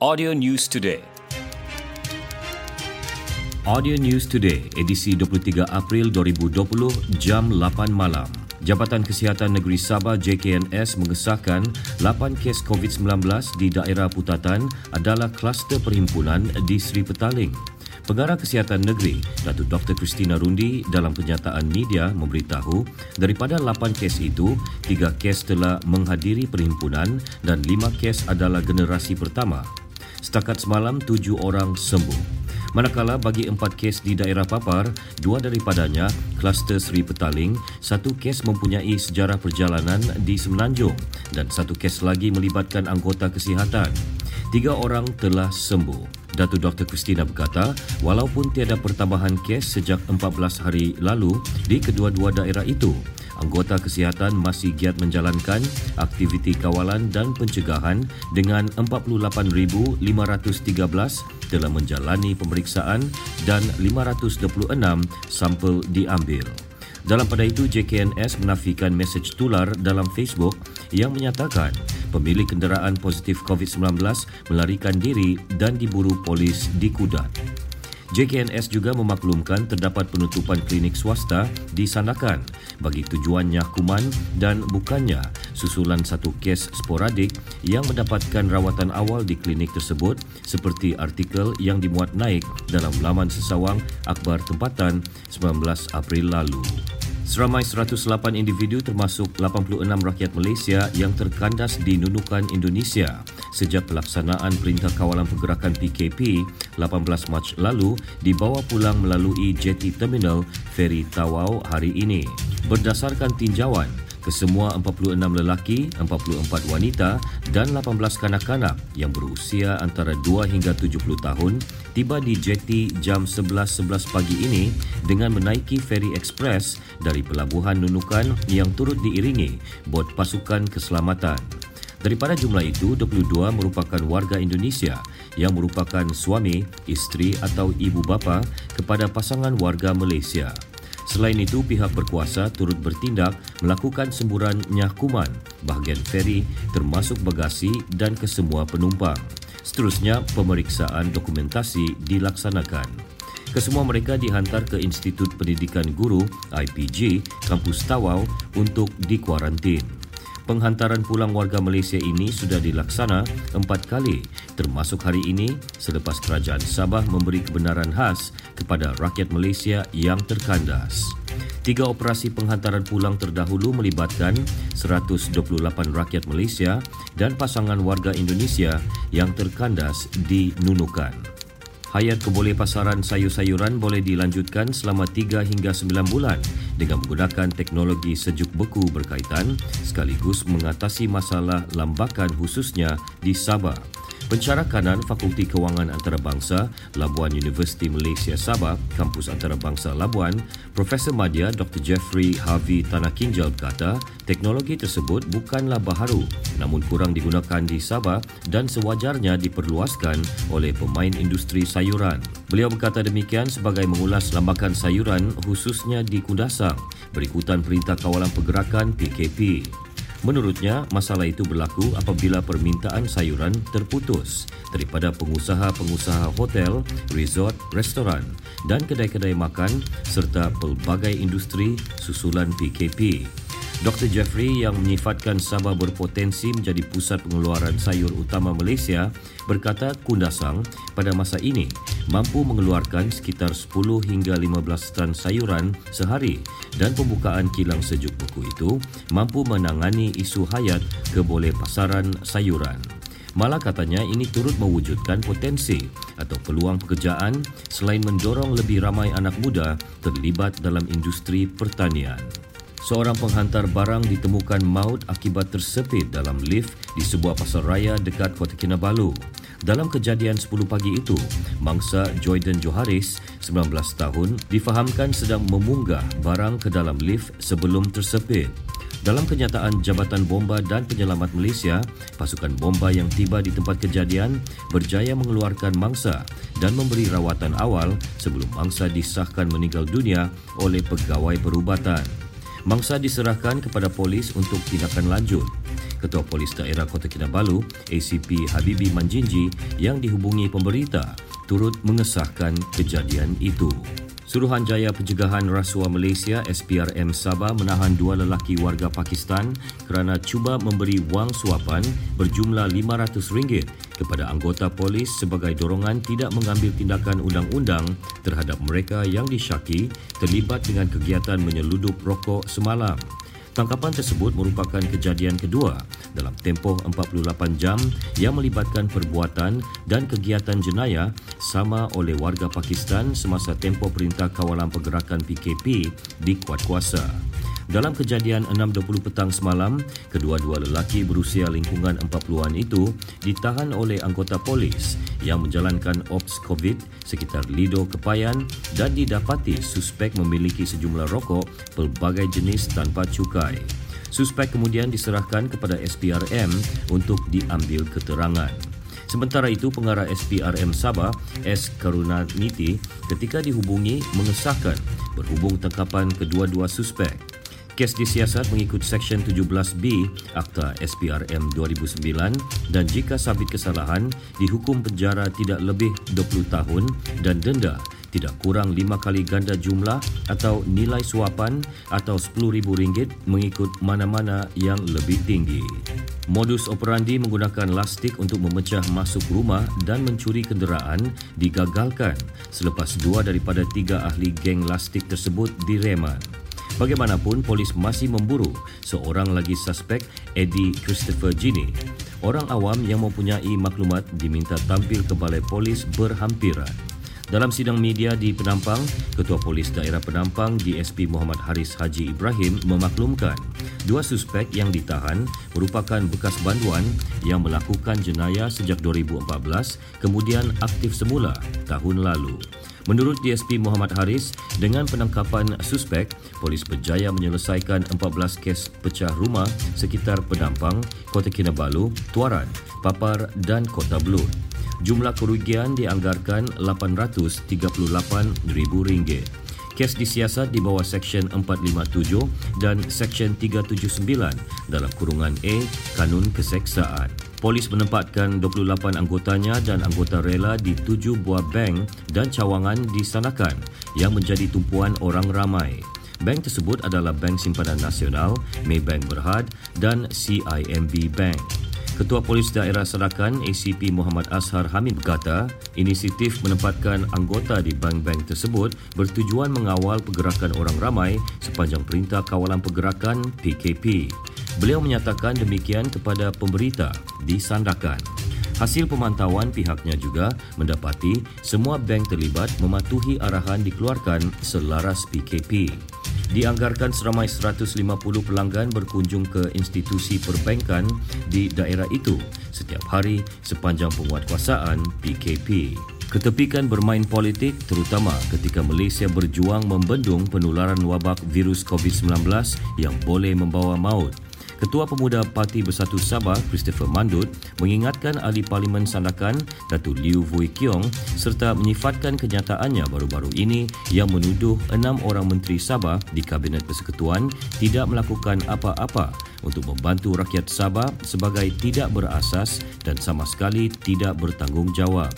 Audio News Today. Audio News Today, edisi 23 April 2020, jam 8 malam. Jabatan Kesihatan Negeri Sabah JKNS mengesahkan 8 kes COVID-19 di daerah Putatan adalah kluster perhimpunan di Sri Petaling. Pengarah Kesihatan Negeri, Datuk Dr. Christina Rundi dalam penyataan media memberitahu daripada 8 kes itu, 3 kes telah menghadiri perhimpunan dan 5 kes adalah generasi pertama. Setakat semalam, 7 orang sembuh. Manakala bagi empat kes di daerah Papar, dua daripadanya kluster Seri Petaling, satu kes mempunyai sejarah perjalanan di Semenanjung dan satu kes lagi melibatkan anggota kesihatan. Tiga orang telah sembuh. Datu Dr. Christina berkata, walaupun tiada pertambahan kes sejak 14 hari lalu di kedua-dua daerah itu, anggota kesihatan masih giat menjalankan aktiviti kawalan dan pencegahan dengan 48,513 telah menjalani pemeriksaan dan 526 sampel diambil. Dalam pada itu, JKNS menafikan mesej tular dalam Facebook yang menyatakan pemilik kenderaan positif COVID-19 melarikan diri dan diburu polis di Kudat. JKNS juga memaklumkan terdapat penutupan klinik swasta di Sandakan bagi tujuan nyakuman dan bukannya susulan satu kes sporadik yang mendapatkan rawatan awal di klinik tersebut seperti artikel yang dimuat naik dalam laman sesawang akhbar tempatan 19 April lalu. Seramai 108 individu termasuk 86 rakyat Malaysia yang terkandas di Nunukan Indonesia sejak pelaksanaan Perintah Kawalan Pergerakan PKP 18 Mac lalu dibawa pulang melalui jetty terminal Feri Tawau hari ini. Berdasarkan tinjauan, kesemua 46 lelaki, 44 wanita dan 18 kanak-kanak yang berusia antara 2 hingga 70 tahun tiba di jeti jam 11.11 .11 pagi ini dengan menaiki feri ekspres dari pelabuhan Nunukan yang turut diiringi bot pasukan keselamatan. Daripada jumlah itu, 22 merupakan warga Indonesia yang merupakan suami, isteri atau ibu bapa kepada pasangan warga Malaysia. Selain itu, pihak berkuasa turut bertindak melakukan semburan nyakuman bahagian feri termasuk bagasi dan kesemua penumpang. Seterusnya, pemeriksaan dokumentasi dilaksanakan. Kesemua mereka dihantar ke Institut Pendidikan Guru IPG Kampus Tawau untuk dikuarantin. Penghantaran pulang warga Malaysia ini sudah dilaksana empat kali termasuk hari ini selepas kerajaan Sabah memberi kebenaran khas kepada rakyat Malaysia yang terkandas. Tiga operasi penghantaran pulang terdahulu melibatkan 128 rakyat Malaysia dan pasangan warga Indonesia yang terkandas di Nunukan. Hayat keboleh pasaran sayur-sayuran boleh dilanjutkan selama 3 hingga 9 bulan dengan menggunakan teknologi sejuk beku berkaitan sekaligus mengatasi masalah lambakan khususnya di Sabah. Pencara kanan Fakulti Kewangan Antarabangsa Labuan Universiti Malaysia Sabah, Kampus Antarabangsa Labuan, Profesor Madya Dr. Jeffrey Harvey Tanah Kinjal berkata, teknologi tersebut bukanlah baharu namun kurang digunakan di Sabah dan sewajarnya diperluaskan oleh pemain industri sayuran. Beliau berkata demikian sebagai mengulas lambakan sayuran khususnya di Kundasang berikutan Perintah Kawalan Pergerakan PKP. Menurutnya, masalah itu berlaku apabila permintaan sayuran terputus daripada pengusaha-pengusaha hotel, resort, restoran dan kedai-kedai makan serta pelbagai industri susulan PKP. Dr. Jeffrey yang menyifatkan Sabah berpotensi menjadi pusat pengeluaran sayur utama Malaysia berkata Kundasang pada masa ini mampu mengeluarkan sekitar 10 hingga 15 tan sayuran sehari dan pembukaan kilang sejuk buku itu mampu menangani isu hayat keboleh pasaran sayuran. Malah katanya ini turut mewujudkan potensi atau peluang pekerjaan selain mendorong lebih ramai anak muda terlibat dalam industri pertanian seorang penghantar barang ditemukan maut akibat tersepit dalam lift di sebuah pasar raya dekat Kota Kinabalu. Dalam kejadian 10 pagi itu, mangsa Joyden Joharis, 19 tahun, difahamkan sedang memunggah barang ke dalam lift sebelum tersepit. Dalam kenyataan Jabatan Bomba dan Penyelamat Malaysia, pasukan bomba yang tiba di tempat kejadian berjaya mengeluarkan mangsa dan memberi rawatan awal sebelum mangsa disahkan meninggal dunia oleh pegawai perubatan. Mangsa diserahkan kepada polis untuk tindakan lanjut. Ketua Polis Daerah Kota Kinabalu, ACP Habibi Manjinji yang dihubungi pemberita turut mengesahkan kejadian itu. Suruhanjaya Pencegahan Rasuah Malaysia SPRM Sabah menahan dua lelaki warga Pakistan kerana cuba memberi wang suapan berjumlah RM500 kepada anggota polis sebagai dorongan tidak mengambil tindakan undang-undang terhadap mereka yang disyaki terlibat dengan kegiatan menyeludup rokok semalam. Tangkapan tersebut merupakan kejadian kedua dalam tempoh 48 jam yang melibatkan perbuatan dan kegiatan jenayah sama oleh warga Pakistan semasa tempoh Perintah Kawalan Pergerakan PKP di kuat kuasa. Dalam kejadian 6.20 petang semalam, kedua-dua lelaki berusia lingkungan 40-an itu ditahan oleh anggota polis yang menjalankan ops COVID sekitar Lido Kepayan dan didapati suspek memiliki sejumlah rokok pelbagai jenis tanpa cukai. Suspek kemudian diserahkan kepada SPRM untuk diambil keterangan. Sementara itu, pengarah SPRM Sabah, S. Karunaniti, ketika dihubungi mengesahkan berhubung tangkapan kedua-dua suspek. Kes disiasat mengikut Seksyen 17B Akta SPRM 2009 dan jika sabit kesalahan, dihukum penjara tidak lebih 20 tahun dan denda tidak kurang lima kali ganda jumlah atau nilai suapan atau RM10,000 mengikut mana-mana yang lebih tinggi. Modus operandi menggunakan lastik untuk memecah masuk rumah dan mencuri kenderaan digagalkan selepas dua daripada tiga ahli geng lastik tersebut direman. Bagaimanapun, polis masih memburu seorang lagi suspek, Eddie Christopher Gini. Orang awam yang mempunyai maklumat diminta tampil ke balai polis berhampiran. Dalam sidang media di Penampang, Ketua Polis Daerah Penampang DSP Muhammad Haris Haji Ibrahim memaklumkan dua suspek yang ditahan merupakan bekas banduan yang melakukan jenayah sejak 2014 kemudian aktif semula tahun lalu. Menurut DSP Muhammad Haris, dengan penangkapan suspek, polis berjaya menyelesaikan 14 kes pecah rumah sekitar Pedampang, Kota Kinabalu, Tuaran, Papar dan Kota Belud. Jumlah kerugian dianggarkan RM838,000. Kes disiasat di bawah Seksyen 457 dan Seksyen 379 dalam kurungan A Kanun Keseksaan. Polis menempatkan 28 anggotanya dan anggota rela di tujuh buah bank dan cawangan di Sanakan yang menjadi tumpuan orang ramai. Bank tersebut adalah Bank Simpanan Nasional, Maybank Berhad dan CIMB Bank. Ketua Polis Daerah Sanakan ACP Muhammad Ashar Hamid berkata, inisiatif menempatkan anggota di bank-bank tersebut bertujuan mengawal pergerakan orang ramai sepanjang Perintah Kawalan Pergerakan PKP. Beliau menyatakan demikian kepada pemberita di Sandakan. Hasil pemantauan pihaknya juga mendapati semua bank terlibat mematuhi arahan dikeluarkan selaras PKP. Dianggarkan seramai 150 pelanggan berkunjung ke institusi perbankan di daerah itu setiap hari sepanjang penguatkuasaan PKP. Ketepikan bermain politik terutama ketika Malaysia berjuang membendung penularan wabak virus COVID-19 yang boleh membawa maut. Ketua Pemuda Parti Bersatu Sabah, Christopher Mandut, mengingatkan ahli Parlimen Sandakan, Datuk Liu Vui Kiong, serta menyifatkan kenyataannya baru-baru ini yang menuduh enam orang menteri Sabah di Kabinet Persekutuan tidak melakukan apa-apa untuk membantu rakyat Sabah sebagai tidak berasas dan sama sekali tidak bertanggungjawab.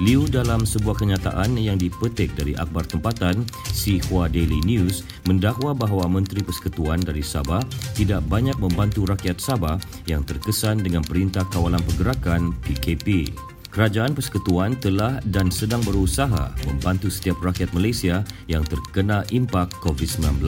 Liu dalam sebuah kenyataan yang dipetik dari akhbar tempatan Xinhua Daily News mendakwa bahawa Menteri Persekutuan dari Sabah tidak banyak membantu rakyat Sabah yang terkesan dengan Perintah Kawalan Pergerakan PKP. Kerajaan Persekutuan telah dan sedang berusaha membantu setiap rakyat Malaysia yang terkena impak COVID-19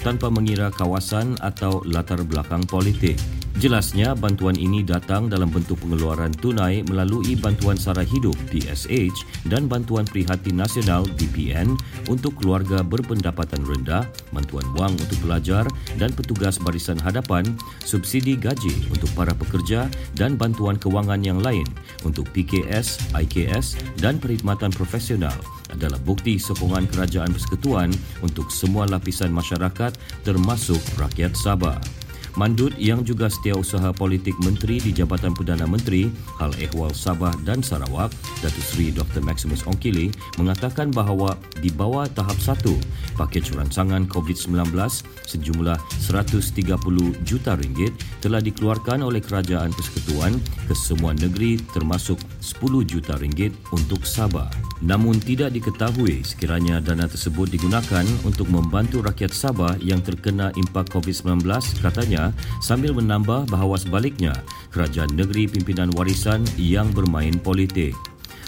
tanpa mengira kawasan atau latar belakang politik. Jelasnya, bantuan ini datang dalam bentuk pengeluaran tunai melalui Bantuan Sara Hidup PSH dan Bantuan Prihatin Nasional BPN untuk keluarga berpendapatan rendah, bantuan wang untuk pelajar dan petugas barisan hadapan, subsidi gaji untuk para pekerja dan bantuan kewangan yang lain untuk PKS, IKS dan perkhidmatan profesional adalah bukti sokongan kerajaan persekutuan untuk semua lapisan masyarakat termasuk rakyat Sabah. Mandut yang juga setiausaha politik menteri di Jabatan Perdana Menteri Hal Ehwal Sabah dan Sarawak, Datuk Seri Dr. Maximus Ongkili mengatakan bahawa di bawah tahap 1, pakej rancangan COVID-19 sejumlah 130 juta ringgit telah dikeluarkan oleh Kerajaan Persekutuan ke semua negeri termasuk 10 juta ringgit untuk Sabah. Namun tidak diketahui sekiranya dana tersebut digunakan untuk membantu rakyat Sabah yang terkena impak COVID-19 katanya sambil menambah bahawa sebaliknya kerajaan negeri pimpinan warisan yang bermain politik.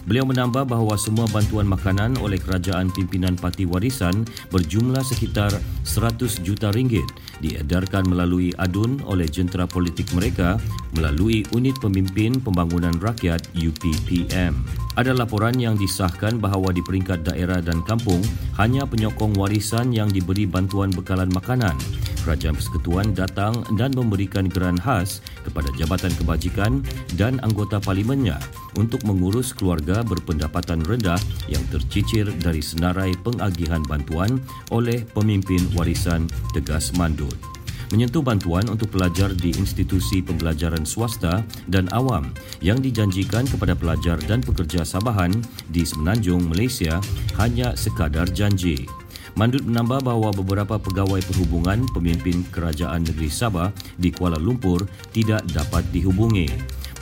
Beliau menambah bahawa semua bantuan makanan oleh kerajaan pimpinan parti warisan berjumlah sekitar 100 juta ringgit diedarkan melalui adun oleh jentera politik mereka melalui Unit Pemimpin Pembangunan Rakyat UPPM. Ada laporan yang disahkan bahawa di peringkat daerah dan kampung hanya penyokong warisan yang diberi bantuan bekalan makanan Kerajaan Persekutuan datang dan memberikan geran khas kepada Jabatan Kebajikan dan anggota parlimennya untuk mengurus keluarga berpendapatan rendah yang tercicir dari senarai pengagihan bantuan oleh pemimpin warisan Tegas Mandut menyentuh bantuan untuk pelajar di institusi pembelajaran swasta dan awam yang dijanjikan kepada pelajar dan pekerja Sabahan di Semenanjung, Malaysia hanya sekadar janji. Mandut menambah bahawa beberapa pegawai perhubungan pemimpin kerajaan negeri Sabah di Kuala Lumpur tidak dapat dihubungi.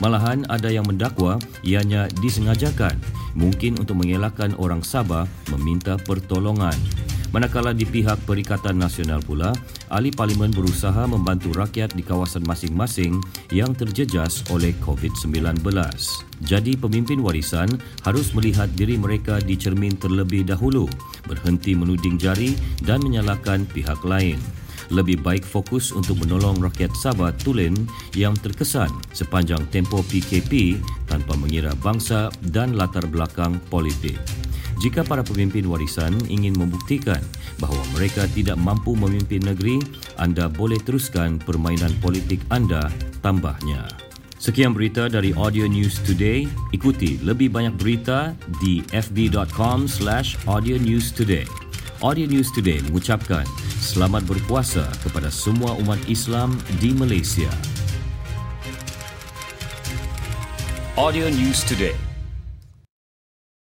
Malahan ada yang mendakwa ianya disengajakan mungkin untuk mengelakkan orang Sabah meminta pertolongan. Manakala di pihak Perikatan Nasional pula, ahli parlimen berusaha membantu rakyat di kawasan masing-masing yang terjejas oleh COVID-19. Jadi pemimpin warisan harus melihat diri mereka di cermin terlebih dahulu, berhenti menuding jari dan menyalahkan pihak lain lebih baik fokus untuk menolong rakyat Sabah Tulen yang terkesan sepanjang tempoh PKP tanpa mengira bangsa dan latar belakang politik. Jika para pemimpin warisan ingin membuktikan bahawa mereka tidak mampu memimpin negeri, anda boleh teruskan permainan politik anda tambahnya. Sekian berita dari Audio News Today. Ikuti lebih banyak berita di fb.com slash audio news today. Audio News Today mengucapkan selamat berpuasa kepada semua umat Islam di Malaysia. Audio News Today